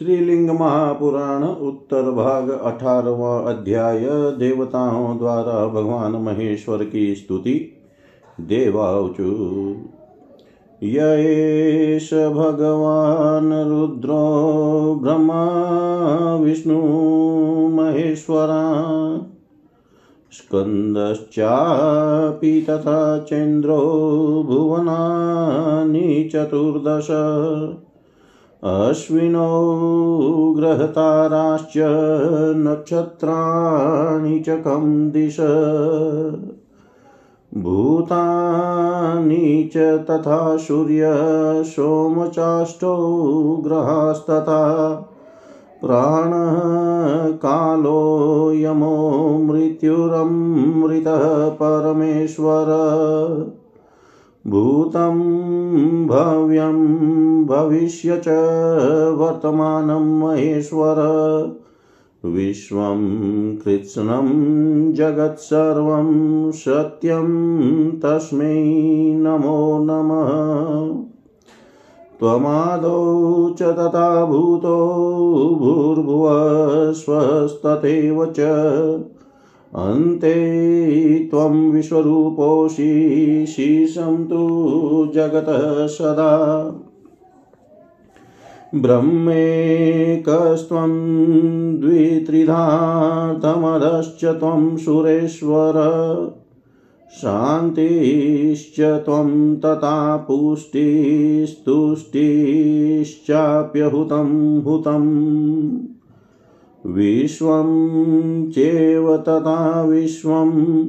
श्रीलिंग महापुराण उत्तर भाग अठारवा अध्याय। देवताओं द्वारा भगवान महेश्वर की स्तुति। देवाचु येष भगवान् रुद्रो ब्रह्मा विष्णु महेश्वरा। स्कन्दश्चापि तथा चन्द्रो भुवनानि चतुर्दश। अश्विनौ ग्रहताराश्च नक्षत्राणि च कं दिश। भूतानि च तथा सूर्यसोमचाष्टौ ग्रहास्तथा। प्राणः यमो मृत्युरमृतः परमेश्वर। भूतं भव्यं भविष्य च वर्तमानं महेश्वर। विश्वं कृत्स्नं जगत्सर्वं सत्यं तस्मै नमो नमः। त्वमादौ च तथा भूतो भूर्भुवस्वस्तथैव च अन्ते त्वं विश्वरूपोऽसि शीशं तु जगतः सदा। ब्रह्मेकस्त्वं द्वित्रिधातमधश्च त्वं सुरेश्वर। शान्तिश्च त्वं तथा पुष्टिस्तुष्टिश्चाप्यहुतं हुतम्। विश्वं चेव तथा विश्वं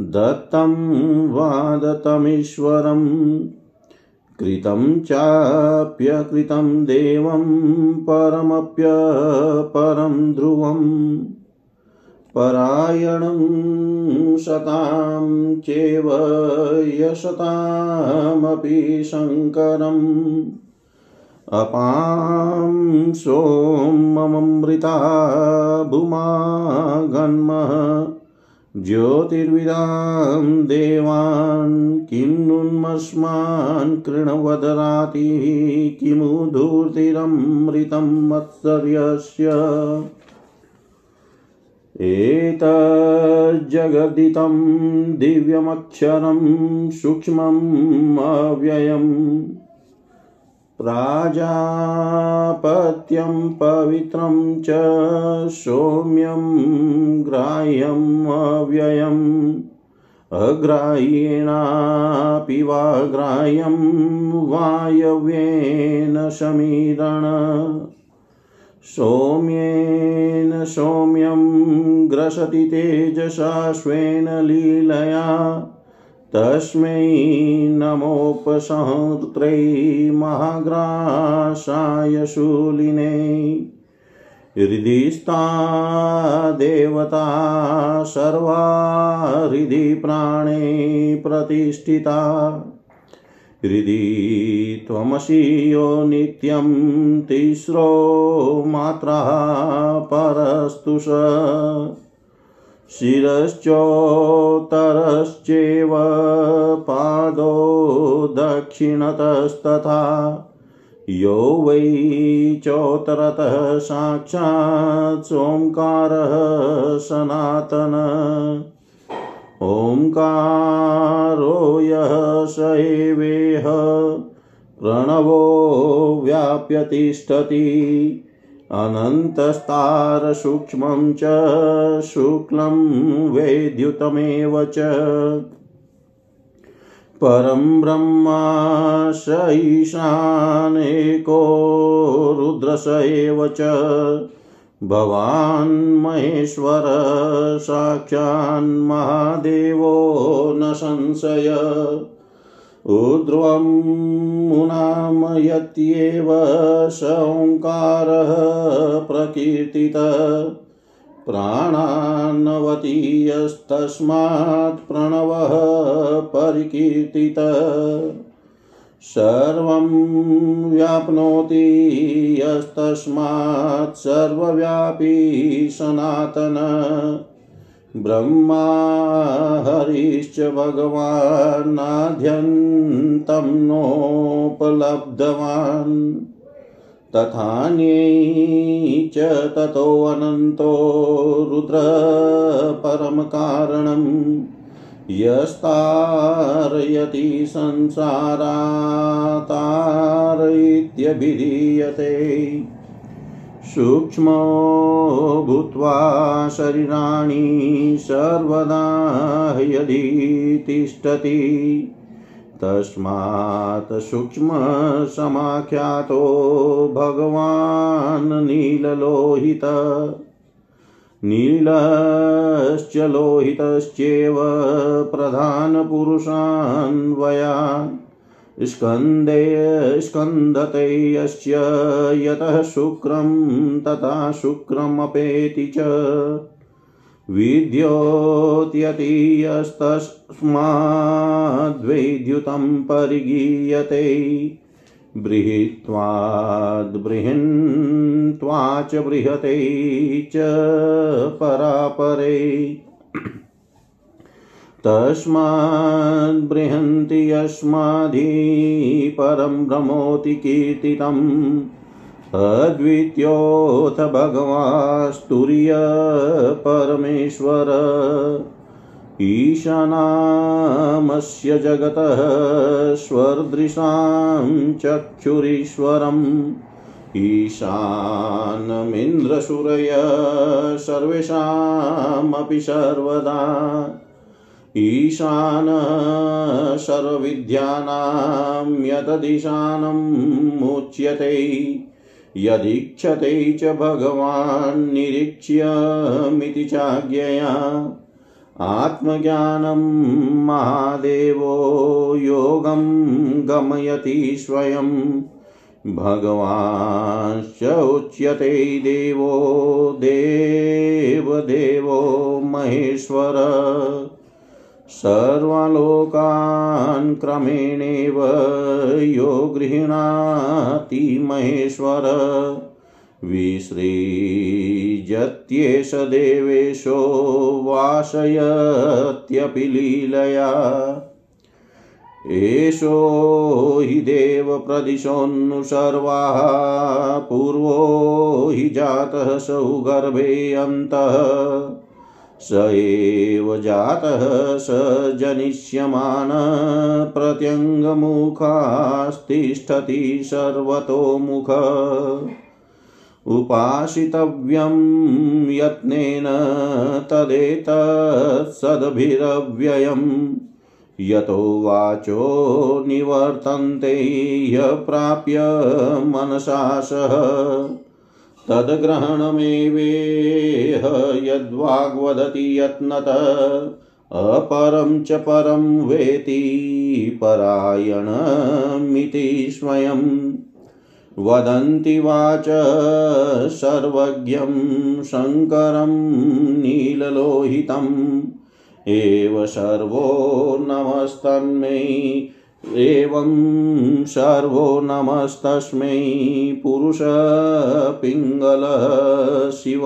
दत्तं वादतमीश्वरम् कृतं चाप्यकृतं देवं परमप्यपरं ध्रुवम् परायणं शतां चैव यशतामपि शङ्करम्। अपां सोमममृता भूमा गन्मः ज्योतिर्विदां देवान् किं नुन्मस्मान् कृणवदरातिः किमु धूर्तिरमृतं मत्सर्यस्य। एतज्जगदितं दिव्यमक्षरं सूक्ष्मम् अव्ययम् प्राजापत्यं पवित्रं च सौम्यं ग्राह्यम् अव्ययम्। अग्राह्येणापि वा ग्राह्यं वायव्येन समीरण। सौम्येन सौम्यं ग्रसति तेजसा स्वेन लीलया। तस्मै नमोपसहृत्रै महाग्रासाय शूलिने। हृदि देवता सर्वा हृदि प्राणे प्रतिष्ठिता। हृदि त्वमसि यो नित्यं तिस्रो मात्राः परस्तु स शिरश्चोत्तरश्चैव पादो दक्षिणतस्तथा। यो वै चोत्तरतः साक्षात् सोङ्कारः सनातन। ओङ्कारो यः स एवेह प्रणवो व्याप्य तिष्ठति अनन्तस्तारसूक्ष्मं च शुक्लं वेद्युतमेव च। परं ब्रह्मा स ईशानेको रुद्रस एव च। भवान् महेश्वर साक्षान्महादेवो न संशय। ऊर्ध्वं मुनामयत्येव स ओङ्कारः प्रकीर्तित। प्राणान्नवति प्रणवः परिकीर्तित। सर्वं व्याप्नोति यस्तस्मात् सर्वव्यापी सनातन। ब्रह्मा हरिश्च भगवान्नाद्यन्तं नोपलब्धवान्। तथान्यै च ततोऽनन्तो रुद्र परं कारणम् यस्तारयति संसारातारयित्यभिधीयते। सूक्ष्मो भूत्वा शरीराणि सर्वदा यदि तिष्ठति। तस्मात् सूक्ष्मसमाख्यातो भगवान् नीललोहित। नीलश्च लोहितश्चेव प्रधानपुरुषान्वया स्कन्दे स्कन्दते यस्य यतः शुक्रं तथा शुक्रमपेति च। विद्योत्यतीयस्तस्माद्वैद्युतं परिगीयते। बृहित्वाद्बृहन्त्वा च बृहते च परापरे। तस्माद्बृहन्ति यस्माधि परं भ्रमोति कीर्तितम् अद्वितीयोऽथ भगवास्तुर्य परमेश्वर। ईशानामस्य जगतः स्वदृशां चक्षुरीश्वरम्। ईशानमिन्द्रसुरय सर्वेषामपि सर्वदा। ईशान सर्वविद्यानां यतदिशानमुच्यते यदीक्षते च भगवान् निरीक्ष्यमिति चाज्ञया। आत्मज्ञानं महादेवो, योगं गमयति स्वयं। भगवांश्च उच्यते देवो, देवदेवो महेश्वर। सर्वलोकान् क्रमेणेव यो गृह्णाति महेश्वर। विसृजत्येष देवेशो वासयत्यपि लीलया। एषो हि देवप्रदिशोऽनु सर्वाः, पूर्वो हि जातः सौगर्भे अन्तः। स एव जातः स जनिष्यमान प्रत्यङ्गमुखास्तिष्ठति सर्वतोमुख। उपासितव्यं यत्नेन तदेतत्सद्भिरव्ययम् यतो वाचो निवर्तन्ते य मनसा सह। तद्ग्रहणमेवेह यद्वाग्वदति यत्नत। अपरं च परं वेति परायणमिति स्वयं। वदन्ति वाच सर्वज्ञं शङ्करं नीललोहितम्। एव सर्वो नमस्तन्मै एवं सर्वो नमस्तस्मै पुरुषपिङ्गलः शिव।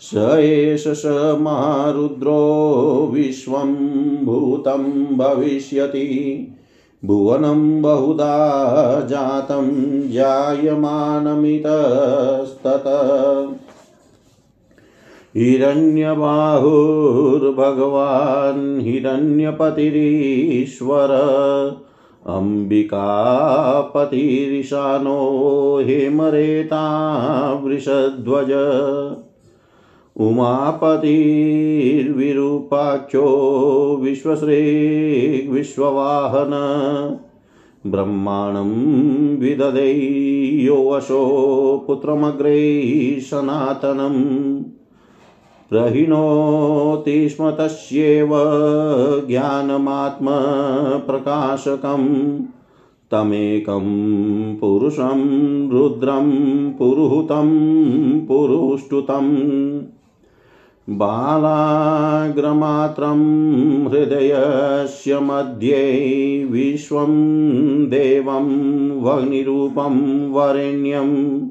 स एष स मारुद्रो विश्वं भूतं भविष्यति। भुवनं बहुधा जातं जायमानमितस्तत। हिरण्यबाहुर्भगवान् हिरण्यपतिरीश्वर अम्बिकापतिरिशानो हेमरेता वृषध्वज उमापतिर्विरूपाख्यो विश्वश्रेग्विश्ववाहन ब्रह्माणं विदधे योऽशो पुत्रमग्रे सनातनम्। प्रहिणोति स्म तस्यैव ज्ञानमात्मप्रकाशकम्। तमेकं पुरुषं रुद्रं पुरुहुतं पुरुष्टुतं बालाग्रमात्रं हृदयस्य मध्ये विश्वं देवं वह्निरूपं वरेण्यम्।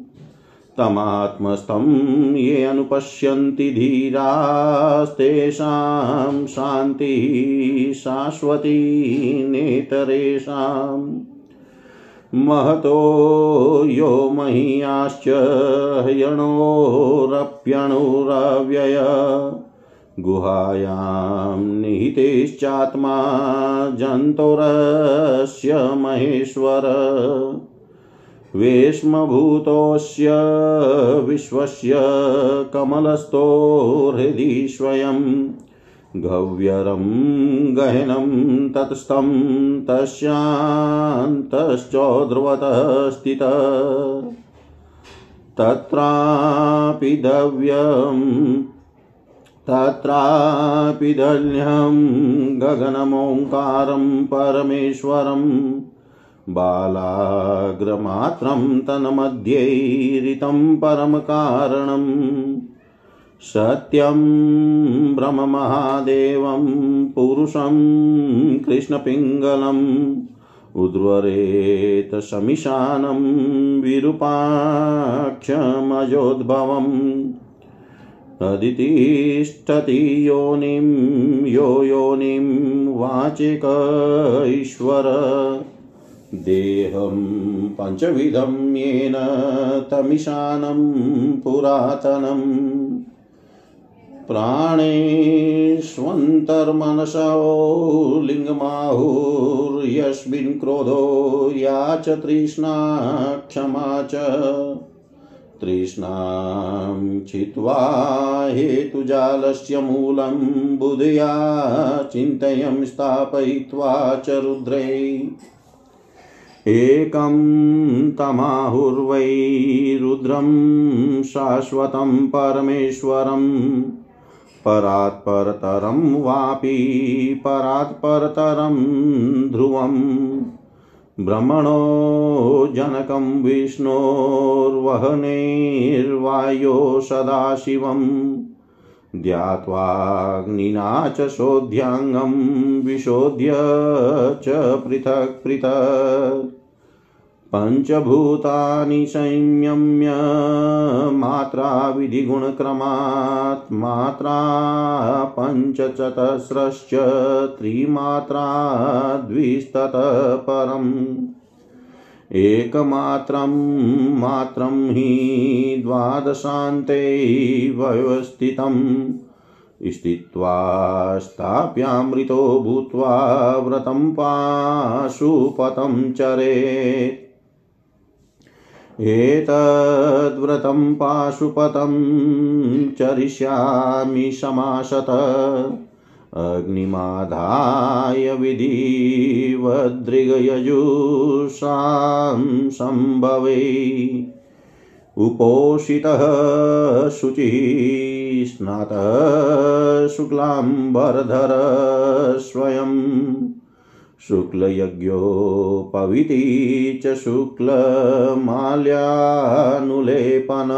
तमात्मस्थं ये अनुपश्यन्ति धीरास्तेषां शान्तिः शाश्वती नेतरेषाम् महतो मह्याश्च यणोरप्यणुरव्यय गुहायां निहितेश्चात्मा जन्तोरस्य महेश्वर। वेश्मभूतोऽस्य विश्वस्य कमलस्थो हृदि स्वयं गव्यरं गहनं ततस्तं तस्यान्तश्चोद्रवतः स्थित। तत्रापि दव्यम् तत्रापि दल्यं गगनमोङ्कारं परमेश्वरम्। बालाग्रमात्रं तन्मध्यैरितं परमकारणम् सत्यं ब्रह्ममहादेवं पुरुषं कृष्णपिङ्गलम् उद्वरेत शमिशानं विरूपाक्षमजोद्भवम् तदितिष्ठति योनिं यो योनिं वाचिक ईश्वर देहं पञ्चविधं येन तमिशानं पुरातनम् प्राणेष्वन्तर्मनसो लिङ्गमाहुर्यस्मिन् क्रोधो या च तृष्णा क्षमा च। तृष्णां छित्त्वा हेतुजालस्य मूलं बुधया चिन्तयं स्थापयित्वा च रुद्रे। एकं तमाहुर्वै रुद्रं शाश्वतं परमेश्वरम् परात्परतरं वापि परात्परतरं ध्रुवम् ब्रह्मणो जनकं विष्णोर्वहनेर्वायो सदाशिवम् ध्यात्वाग्निना च शोध्याङ्गं विशोध्य च पृथक् पृथक्। पञ्चभूतानि संयम्य मात्रा विधिगुणक्रमात् मात्रा पञ्चचतस्रश्च त्रिमात्रा द्विस्ततः परम्। एकमात्रं मात्रं हि द्वादशान्ते व्यवस्थितं स्थित्वा स्थाप्यामृतो भूत्वा व्रतं पाशुपतं चरेत्। एतद्व्रतं पाशुपतं चरिष्यामि समाशत। अग्निमाधाय विधिवदृगयजुषां सम्भवे। उपोषितः शुचिः स्नातः शुक्लाम्बरधर स्वयं शुक्लयज्ञोपविति च शुक्लमाल्यानुलेपन।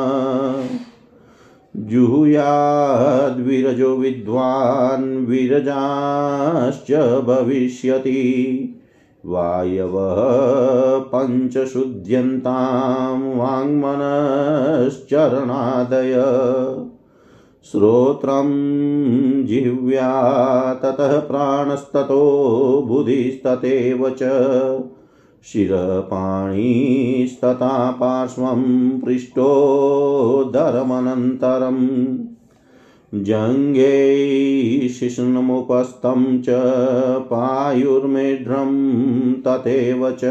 जुहुयाद्विरजो विद्वान् विरजाश्च भविष्यति। वायवः पञ्चशुध्यन्तां वाङ्मनश्चरणादय। श्रोत्रं जिह्व्या ततः प्राणस्ततो बुधिस्तथैव च। शिरपाणिस्तथा पार्श्वं पृष्ठोदरमनन्तरम् जङ्घे शिष्णमुपस्थं च पायुर्मेढ्रं तथैव च।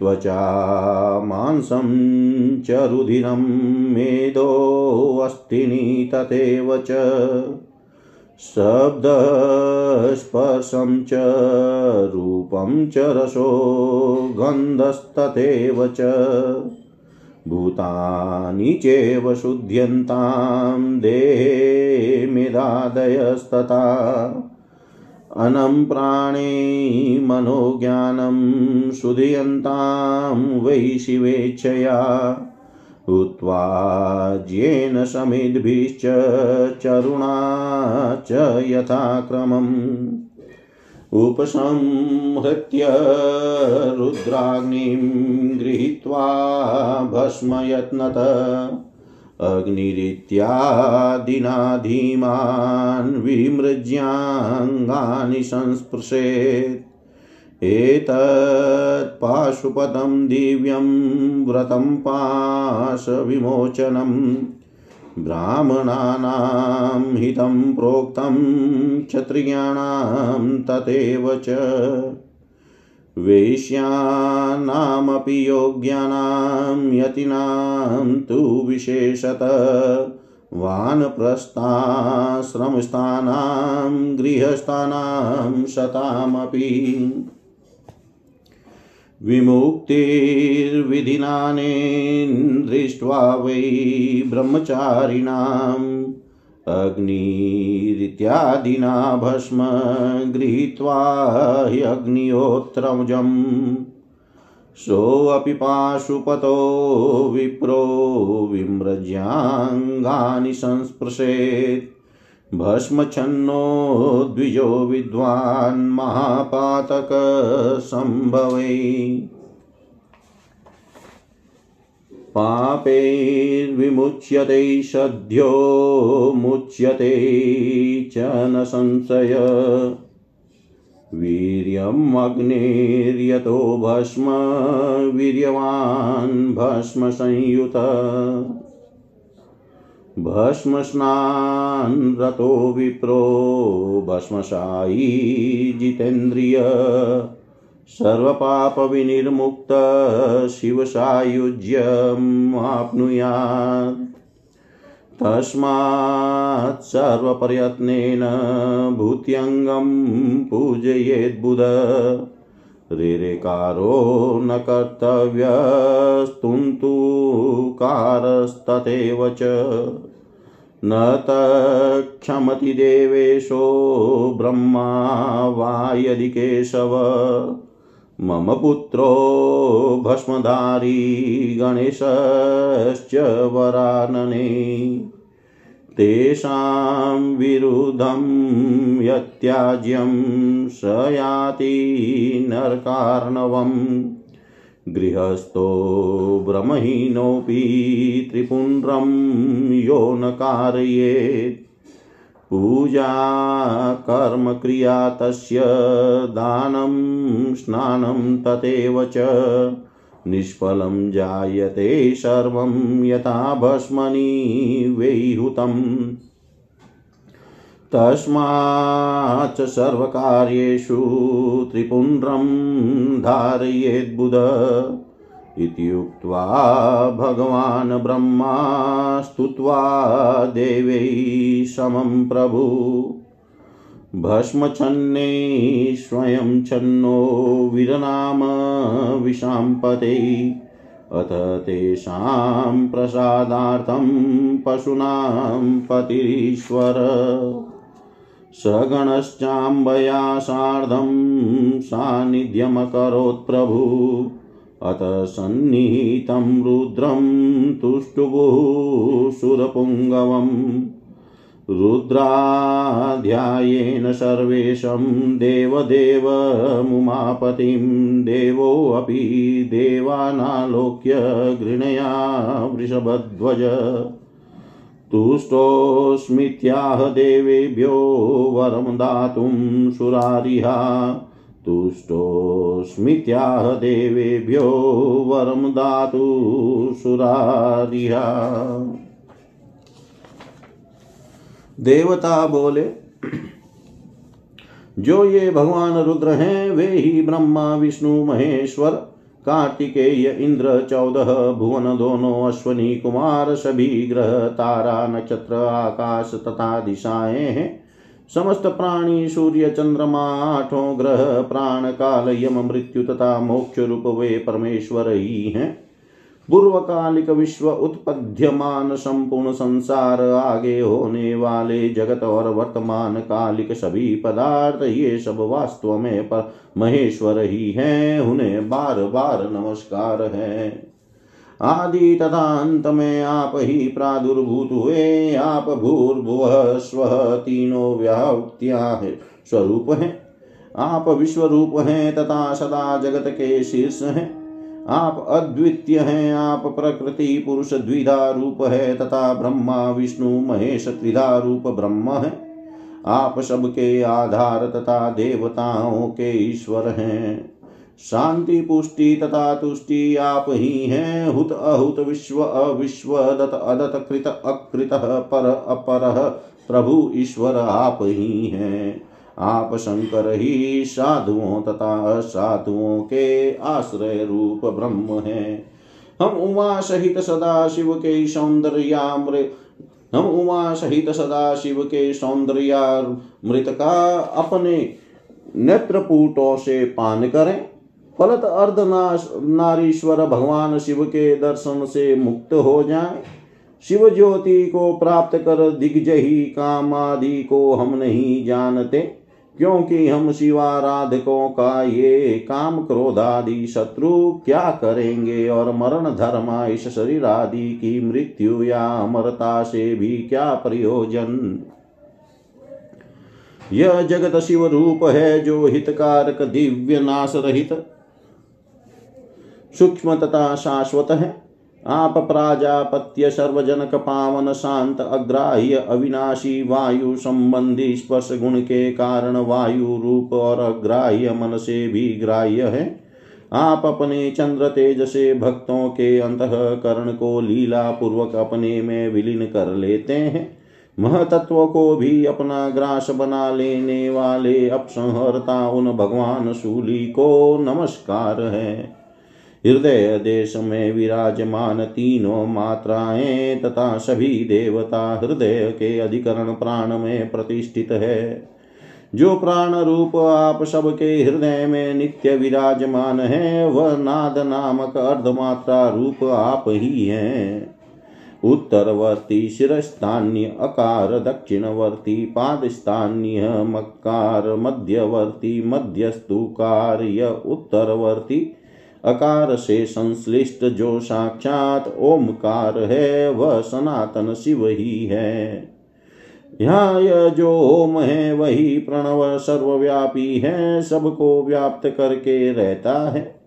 त्वचा मांसं च रुधिरं मेदोऽस्थिनि तथैव च। शब्दस्पर्शं च रूपं च रसो गन्धस्तथैव च। भूतानि चैव शुध्यन्तां देहे मेधादयस्तथा अनं प्राणे मनोज्ञानं शुधयन्तां वै शिवेच्छया हुत्वा ज्येन समिद्भिश्च चरुणा च यथाक्रमम्। उपसंहृत्य रुद्राग्निं गृहीत्वा भस्मयत्नत। अग्निरित्यादिना धीमान् विमृज्याङ्गानि संस्पृशेत्। एतत् पाशुपतं दिव्यं व्रतं पाशविमोचनम् ब्राह्मणानां हितं प्रोक्तं क्षत्रियाणां तथैव च। वेश्यानामपि योग्यानां यतीनां तु विशेषत। वानप्रस्थाश्रमस्थानां गृहस्थानां शतामपि। दृष्ट्वा वै ब्रह्मचारिणाम् अग्निरित्यादिना भस्म गृहीत्वा ह्यग्निहोत्रजम् सोऽपि पाशुपतो विप्रो विम्रज्याङ्गानि संस्पृशेत्। भस्मच्छन्नो द्विजो विद्वान् महापातकसम्भवै। पापैर्विमुच्यते सद्यो, मुच्यते च न संशय। वीर्यम् अग्नेर्यतो भस्म, वीर्यवान् भस्मसंयुत। भस्मस्नान्रतो विप्रो, भस्मशायी जितेन्द्रिय। सर्वपापविनिर्मुक्त शिवसायुज्यमाप्नुयात् तस्मात् सर्वप्रयत्नेन भूत्यङ्गं पूजयेद्बुध रिरेकारो न कर्तव्यस्तुन्तुकारस्तथैव च। न तक्षमति ब्रह्मा वा यदि केशव। मम पुत्रो भस्मधारी गणेशश्च वरानने। तेषां विरुद्धं यत्याज्यं स याति नरकार्णवम्। गृहस्थो भ्रमहीनोऽपि त्रिपुण्ड्रं यो न कारयेत्। पूजा कर्मक्रिया तस्य, दानं, स्नानं तथैव च। निष्फलं जायते सर्वं यथा भस्मनि वैहुतम् तस्माच्च सर्वकार्येषु त्रिपुण्ड्रं धारयेद्बुध इति उक्त्वा भगवान् ब्रह्मा स्तुत्वा देवै समं प्रभु। भस्मच्छन्ने स्वयं छन्नो वीरनाम विशाम्पते। अथ तेषां प्रसादार्थं पशूनां पतिरीश्वर। सगणश्चाम्बया सार्धं सान्निध्यमकरोत् प्रभु। अत सन्निहितं रुद्रं तुष्टुभुः सुरपुङ्गवम् रुद्राध्यायेन सर्वेशं देवदेवमुमापतिं देवोऽपि देवानालोक्य गृणया वृषभध्वज। तुष्टोऽस्मित्याह देवेभ्यो वरं दातुं सुरारिहा। तुष्टोऽस्मित्याह देवेभ्यो वरं दातु सुरारिहा। देवता बोले, जो ये भगवान रुद्र हैं, वे ही ब्रह्मा, विष्णु, महेश्वर, कार्तिकेय, इंद्र, चौदह, भुवन, दोनों, अश्वनी, कुमार, सभी ग्रह, तारा, नक्षत्र, आकाश तथा दिशाएँ हैं। समस्त प्राणी सूर्य चंद्रमा, आठों ग्रह, प्राण, काल, यम, मृत्यु तथा मोक्ष रूप वे परमेश्वर ही हैं। पूर्वकालिक विश्व उत्पद्यमान संपूर्ण संसार आगे होने वाले जगत और वर्तमान कालिक सभी पदार्थ ये सब वास्तव में पर महेश्वर ही हैं, उन्हें बार बार नमस्कार है। आदि तथा अंत में आप ही प्रादुर्भूत हुए। आप भूर्भुव स्व तीनों व्याहत्या स्वरूप हैं। आप विश्व रूप हैं तथा सदा जगत के शीर्ष हैं। आप अद्वितीय हैं। आप प्रकृति पुरुष द्विधा रूप है तथा ब्रह्मा, विष्णु, महेश त्रिधा रूप ब्रह्म है। आप सबके आधार तथा देवताओं के ईश्वर हैं। शांति पुष्टि तथा तुष्टि आप ही हैं। हुत अहुत विश्व अविश्व, दत अदत कृत अकृत, पर अपर प्रभु ईश्वर आप ही हैं। आप शंकर ही साधुओं तथा साधुओं के आश्रय रूप ब्रह्म हैं। हम उमा सहित सदा शिव के सौंदर्यामृत हम उमा सहित सदा शिव के सौंदर्यामृत का अपने नेत्रपूटों से पान करें। फलत अर्ध नारीश्वर भगवान शिव के दर्शन से मुक्त हो जाए। शिव ज्योति को प्राप्त कर दिग्जही काम आदि को हम नहीं जानते, क्योंकि हम शिवाराधकों का ये काम क्रोध आदि शत्रु क्या करेंगे और मरण धर्म इस शरीर आदि की मृत्यु या अमरता से भी क्या प्रयोजन? यह जगत शिव रूप है जो हितकारक दिव्य नाश रहित सूक्ष्म तथा शाश्वत है। आप प्राजापत्य सर्वजनक पावन शांत अग्राह्य अविनाशी वायु संबंधी स्पर्श गुण के कारण वायु रूप और अग्राह्य मन से भी ग्राह्य है। आप अपने चंद्र तेज से भक्तों के अंतकरण को लीला पूर्वक अपने में विलीन कर लेते हैं। महतत्व को भी अपना ग्रास बना लेने वाले अपसंहरता उन भगवान शूली को नमस्कार है। हृदय देश में विराजमान तीनों मात्राएँ तथा सभी देवता हृदय के अधिकरण प्राण में प्रतिष्ठित है। जो प्राण रूप आप सबके हृदय में नित्य विराजमान है, वह नाद नामक अर्धमात्रा रूप आप ही हैं। उत्तरवर्ती शिरस्थान्य अकार दक्षिणवर्ती पादस्थान्य मकार मध्यवर्ती मध्यस्तुकार उत्तरवर्ती अकार से संश्लिष्ट जो साक्षात ओमकार है, वह सनातन शिव ही है। यहाँ यह जो ओम है, वही प्रणव सर्वव्यापी है, सबको व्याप्त करके रहता है।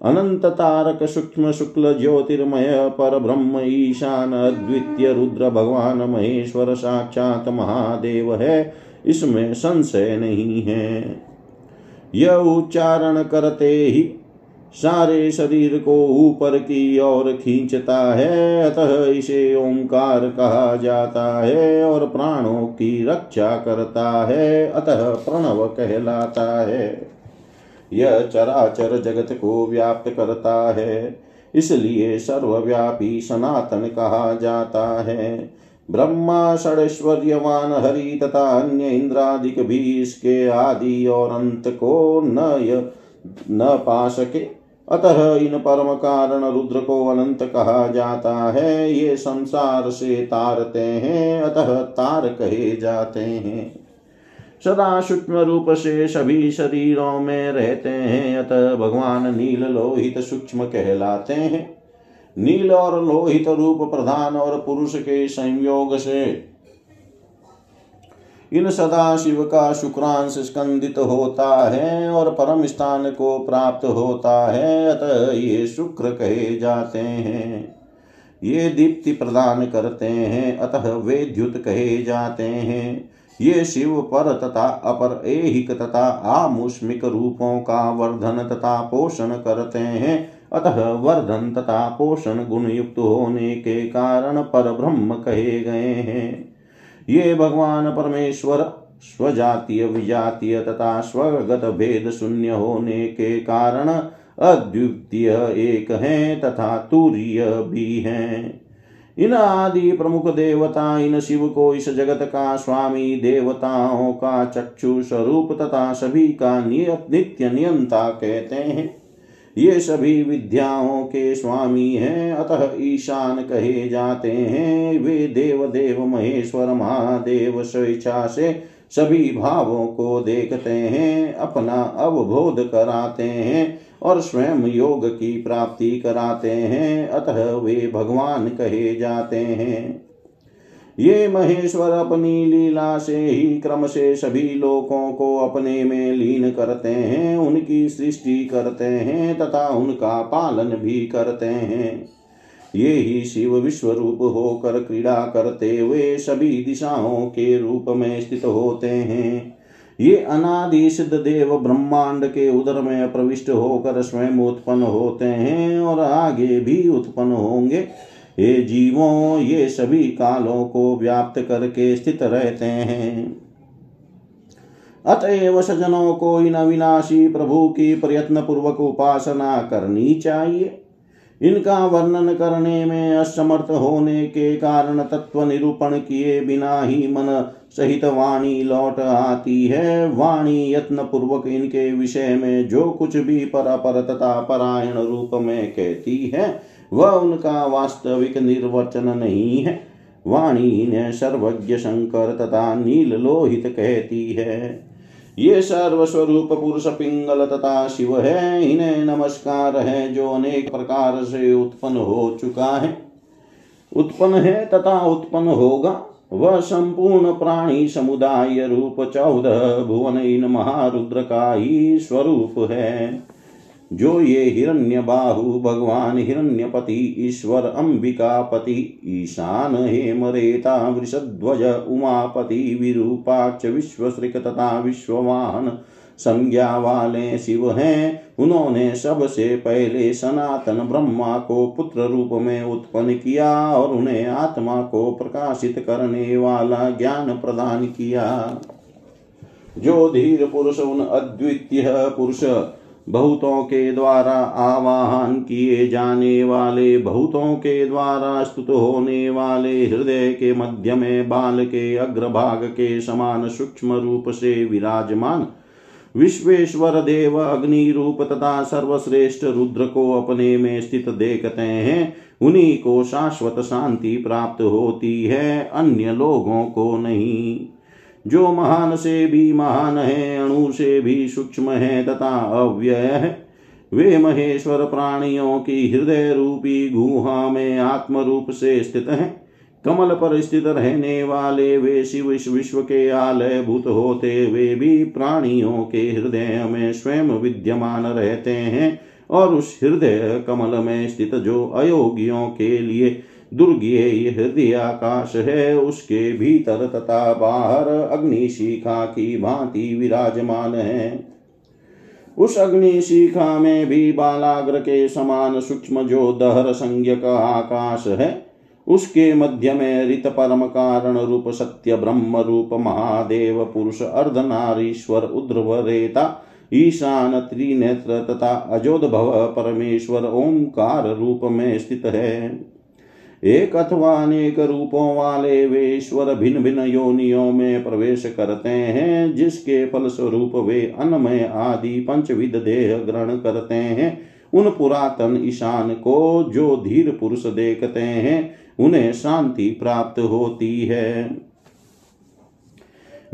अनंत तारक सूक्ष्म शुक्ल ज्योतिर्मय पर ब्रह्म ईशान अद्वितीय रुद्र भगवान महेश्वर साक्षात महादेव है, इसमें संशय नहीं है। यह उच्चारण करते ही सारे शरीर को ऊपर की ओर खींचता है, अतः इसे ओंकार कहा जाता है और प्राणों की रक्षा करता है, अतः प्रणव कहलाता है। यह चराचर जगत को व्याप्त करता है, इसलिए सर्वव्यापी सनातन कहा जाता है। ब्रह्मा, षडैश्वर्यवान, हरि तथा अन्य इंद्रादिक भी इसके आदि और अंत को न न पा सके। अतः इन परम कारण रुद्र को अनंत कहा जाता है, ये संसार से तारते हैं, अतः तार कहे जाते हैं। सदा सूक्ष्म रूप से सभी शरीरों में रहते हैं, अतः भगवान नील लोहित सूक्ष्म कहलाते हैं। नील और लोहित रूप प्रधान और पुरुष के संयोग से इन सदा शिव का शुक्रांश स्कंदित होता है और परम स्थान को प्राप्त होता है, अतः ये शुक्र कहे जाते हैं। ये दीप्ति प्रदान करते हैं, अतः वे द्युत कहे जाते हैं। ये शिव पर तथा अपर एहिक तथा आमुष्मिक रूपों का वर्धन तथा पोषण करते हैं, अतः वर्धन तथा पोषण गुण युक्त होने के कारण पर ब्रह्म कहे गए हैं। ये भगवान परमेश्वर स्वजातीय, विजातीय तथा स्वगत भेद शून्य होने के कारण अद्वितीय एक है तथा तूर्य भी है। इन आदि प्रमुख देवता, इन शिव को इस जगत का स्वामी देवताओं का चक्षु स्वरूप तथा सभी का नित्य नियंता कहते हैं। ये सभी विद्याओं के स्वामी हैं। अतः ईशान कहे जाते हैं, वे देव देव महेश्वर महादेव स्वेच्छा से सभी भावों को देखते हैं, अपना अवबोध कराते हैं और स्वयं योग की प्राप्ति कराते हैं। अतः वे भगवान कहे जाते हैं। ये महेश्वर अपनी लीला से ही क्रम से सभी लोगों को अपने में लीन करते हैं, उनकी सृष्टि करते हैं तथा उनका पालन भी करते हैं। ये ही शिव विश्व रूप होकर क्रीड़ा करते हुए सभी दिशाओं के रूप में स्थित होते हैं। ये अनादि सिद्ध देव ब्रह्मांड के उदर में प्रविष्ट होकर स्वयं उत्पन्न होते हैं और आगे भी उत्पन्न होंगे। ये जीवों, ये सभी कालों को व्याप्त करके स्थित रहते हैं। अतएव सजनों को इन अविनाशी प्रभु की प्रयत्न पूर्वक उपासना करनी चाहिए। इनका वर्णन करने में असमर्थ होने के कारण तत्व निरूपण किए बिना ही मन सहित वाणी लौट आती है। वाणी यत्न पूर्वक इनके विषय में जो कुछ भी पर पर तथा परायण रूप में कहती है वह उनका वास्तविक निर्वचन नहीं है। वाणी ने सर्वज्ञ शंकर तथा नील लोहित कहती है, ये सर्वस्वरूप पुरुष पिंगल तथा शिव है। इन्हें नमस्कार है जो अनेक प्रकार से उत्पन्न हो चुका है। उत्पन्न है तथा उत्पन्न होगा। वह संपूर्ण प्राणी समुदाय रूप चौदह भुवन इन महारुद्र का ही स्वरूप है। जो ये हिरण्य बाहु भगवान हिरण्यपति ईश्वर अंबिकापति, ईशान हेमरेता वृषध्वज उमापति, विरूपाक्ष विश्वश्रिक तथा विश्ववाहन संज्ञा वाले शिव हैं। उन्होंने सबसे पहले सनातन ब्रह्मा को पुत्र रूप में उत्पन्न किया और उन्हें आत्मा को प्रकाशित करने वाला ज्ञान प्रदान किया। जो धीर पुरुष, उन अद्वितीय पुरुष बहुतों के द्वारा आवाहन किए जाने वाले, बहुतों के द्वारा स्तुत होने वाले हृदय के मध्य में बाल के अग्रभाग के समान सूक्ष्म रूप से विराजमान, विश्वेश्वर देव अग्नि रूप तथा सर्वश्रेष्ठ रुद्र को अपने में स्थित देखते हैं, उन्हीं को शाश्वत शांति प्राप्त होती है, अन्य लोगों को नहीं। जो महान से भी महान है, अणु से भी सूक्ष्म है तथा अव्यय है। वे महेश्वर प्राणियों की हृदय रूपी गुहा में आत्म रूप से स्थित हैं। कमल पर स्थित रहने वाले वे शिव विश्व के आलय भूत होते, वे भी प्राणियों के हृदय में स्वयं विद्यमान रहते हैं और उस हृदय कमल में स्थित जो अयोगियों के लिए दुर्गेय हृदय आकाश है, उसके भीतर तथा बाहर अग्नि शिखा की भांति विराजमान है। उस अग्नि शिखा में भी बालाग्र के समान सूक्ष्म जो दहर संज्ञक आकाश है, उसके मध्य में रित परम कारण रूप सत्य ब्रह्म रूप महादेव पुरुष अर्धनारीश्वर उद्रवरेता ईशान त्रिनेत्र तथा अजोद भव परमेश्वर ओंकार रूप में स्थित है। एक अथवा अनेक रूपों वाले वे ईश्वर भिन्न भिन्न योनियों में प्रवेश करते हैं, जिसके फलस्वरूप वे अन्नमय आदि पंचविध देह ग्रहण करते हैं। उन पुरातन ईशान को जो धीर पुरुष देखते हैं, उन्हें शांति प्राप्त होती है।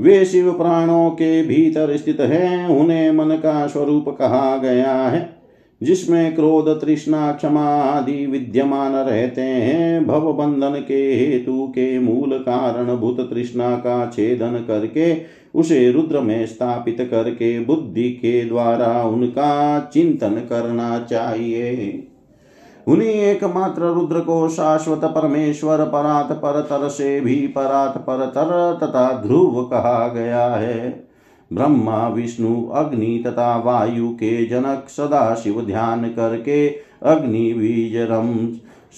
वे शिव प्राणों के भीतर स्थित हैं, उन्हें मन का स्वरूप कहा गया है। जिसमें क्रोध, तृष्णा, क्षमा आदि विद्यमान रहते हैं, भव बंधन के हेतु के मूल कारण भूत तृष्णा का छेदन करके उसे रुद्र में स्थापित करके बुद्धि के द्वारा उनका चिंतन करना चाहिए। उन्हीं एकमात्र रुद्र को शाश्वत परमेश्वर, परात परतर से भी परात परतर तथा ध्रुव कहा गया है। ब्रह्मा, विष्णु, अग्नि तथा वायु के जनक सदा शिव ध्यान करके अग्नि बीजरम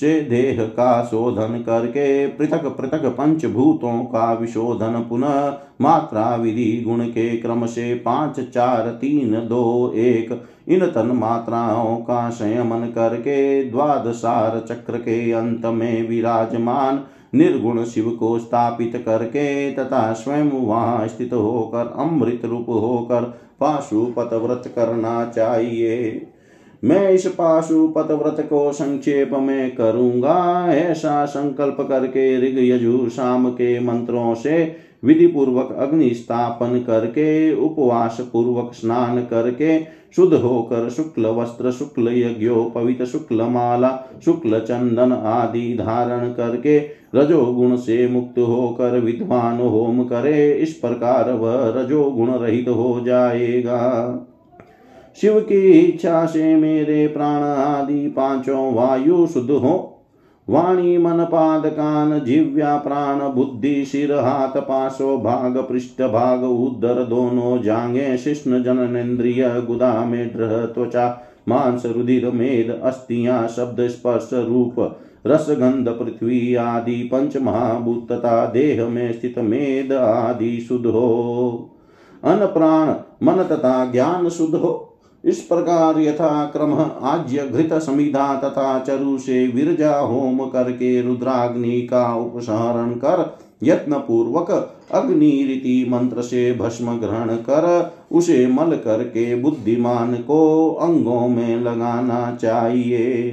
से देह का शोधन करके पृथक पृथक पंचभूतों का विशोधन पुनः मात्रा विधि गुण के क्रम से पाँच, चार, तीन, दो, एक, इन तन मात्राओं का संयमन करके द्वादशार चक्र के अंत में विराजमान निर्गुण शिव को स्थापित करके तथा स्वयं वहाँ स्थित होकर, अमृत रूप होकर पाशुपत व्रत करना चाहिए। मैं इस पाशुपत व्रत को संक्षेप में करूँगा। ऐसा संकल्प करके ऋग यजु शाम के मंत्रों से विधि पूर्वक अग्नि स्थापन करके, उपवास पूर्वक स्नान करके शुद्ध होकर शुक्ल वस्त्र, शुक्ल यज्ञोपवित शुक्ल माला शुक्ल चंदन आदि धारण करके रजोगुण से मुक्त होकर विद्वान होम करे, इस प्रकार वह रजोगुण रहित हो जाएगा। शिव की इच्छा से मेरे प्राण आदि पाँचों वायु शुद्ध हो वाणी मन पाद कान जिव्या प्राण, बुद्धि सिर हाथ पाशो, भाग, पृष्ठ, भाग, उदर, दोनों जांगे शिष्ण जननेन्द्रिय गुदा मेढ्र त्वचा, मांस, रुधिर, मेद, अस्थियाँ, शब्द, स्पर्श, रूप रसगंध पृथ्वी आदि, पंच महाभूत तथा देह में स्थित मेद आदि शुद्ध हो। अन प्राण, मन तथा ज्ञान शुद्ध हो। इस प्रकार यथा क्रम आज्य घृत समिधा तथा चरु से विरजा होम करके रुद्राग्नि का उपसारण कर यत्न पूर्वक अग्नि रीति मंत्र से भस्म ग्रहण कर उसे मल करके बुद्धिमान को अंगों में लगाना चाहिए।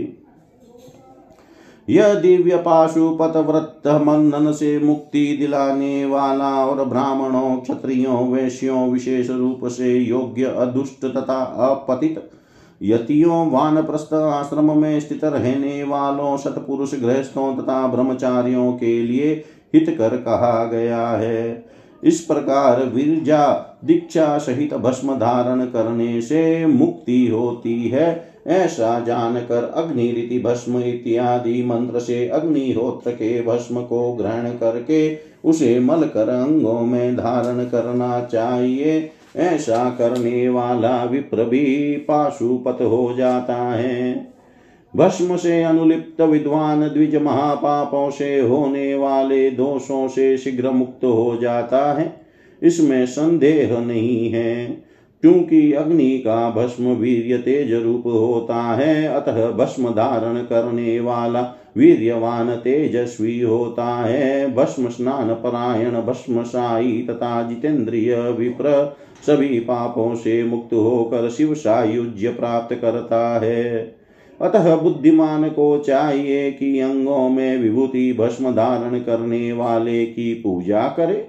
यह दिव्य पाशुपत व्रत मंदन से मुक्ति दिलाने वाला और ब्राह्मणों, क्षत्रियों, वैश्यों विशेष रूप से योग्य अदुष्ट तथा अपतित यतियों वान प्रस्थ आश्रम में स्थित रहने वालों, सतपुरुष गृहस्थों तथा ब्रह्मचारियों के लिए हित कर कहा गया है। इस प्रकार विरजा दीक्षा सहित भस्म धारण करने से मुक्ति होती है। ऐसा जानकर अग्नि रीति भस्म इत्यादि मंत्र से अग्निहोत्र के भस्म को ग्रहण करके उसे मल कर अंगों में धारण करना चाहिए। ऐसा करने वाला विप्र भी पाशुपत हो जाता है। भस्म से अनुलिप्त विद्वान द्विज महापापों से होने वाले दोषों से शीघ्र मुक्त हो जाता है। इसमें संदेह नहीं है, क्योंकि अग्नि का भस्म वीर्य तेज रूप होता है। अतः भस्म धारण करने वाला वीर्यवान तेजस्वी होता है। भस्म स्नान परायण, भस्म साई तथा जितेंद्रिय विप्र सभी पापों से मुक्त होकर शिव सायुज्य प्राप्त करता है। अतः बुद्धिमान को चाहिए कि अंगों में विभूति भस्म धारण करने वाले की पूजा करे।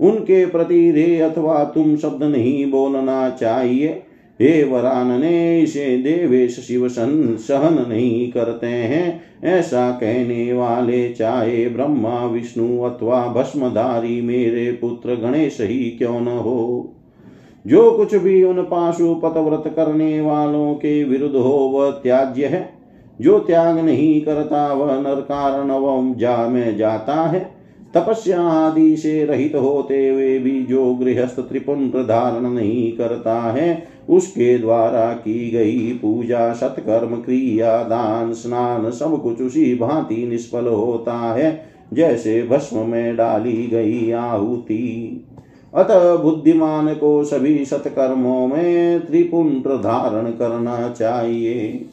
उनके प्रति रे अथवा तुम शब्द नहीं बोलना चाहिए। हे वरानने इसे देवेश शिव सहन नहीं करते हैं। ऐसा कहने वाले चाहे ब्रह्मा, विष्णु अथवा भस्मधारी मेरे पुत्र गणेश ही क्यों न हो। जो कुछ भी उन पाशुपत व्रत करने वालों के विरुद्ध हो, वह त्याज्य है। जो त्याग नहीं करता, वह नरकारण जा में जाता है। तपस्या आदि से रहित होते हुए भी जो गृहस्थ त्रिपुंड धारण नहीं करता है, उसके द्वारा की गई पूजा, सत्कर्म, क्रिया, दान, स्नान, सब कुछ उसी भांति निष्फल होता है, जैसे भस्म में डाली गई आहुति। अतः बुद्धिमान को सभी सत्कर्मों में त्रिपुंड धारण करना चाहिए।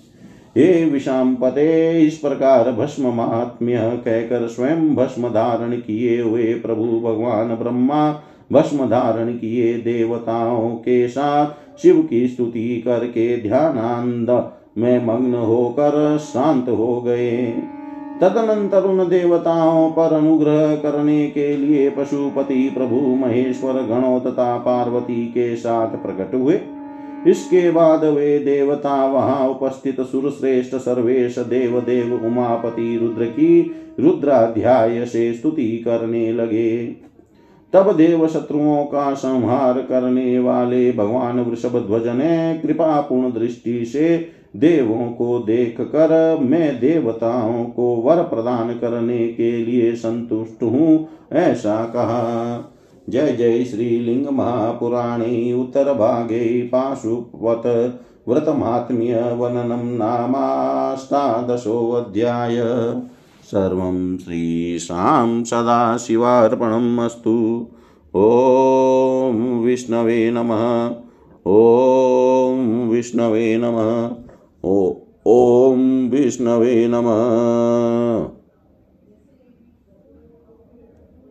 हे विषाम पते, इस प्रकार भस्म महात्म्य कहकर स्वयं भस्म धारण किए हुए प्रभु भगवान ब्रह्मा भस्म धारण किए देवताओं के साथ शिव की स्तुति करके ध्यानांद में मग्न होकर शांत हो गए। तदनंतर उन देवताओं पर अनुग्रह करने के लिए पशुपति प्रभु महेश्वर गणों तथा पार्वती के साथ प्रकट हुए। इसके बाद वे देवता वहाँ उपस्थित सुरश्रेष्ठ सर्वेश देव देव उमापति रुद्र की रुद्राध्याय से स्तुति करने लगे। तब देव शत्रुओं का संहार करने वाले भगवान वृषभ ध्वज ने कृपा पूर्ण दृष्टि से देवों को देख कर मैं देवताओं को वर प्रदान करने के लिए संतुष्ट हूँ, ऐसा कहा। जय जय श्रीलिंग महापुराणे उत्तरभागे पाशुपत व्रतमात्म्य वननं नामाष्टादशोऽध्याय। सर्वं श्रीशां सदाशिवार्पणम् अस्तु। ॐ विष्णवे नमः। ॐ विष्णवे नमः। ॐ विष्णवे नमः।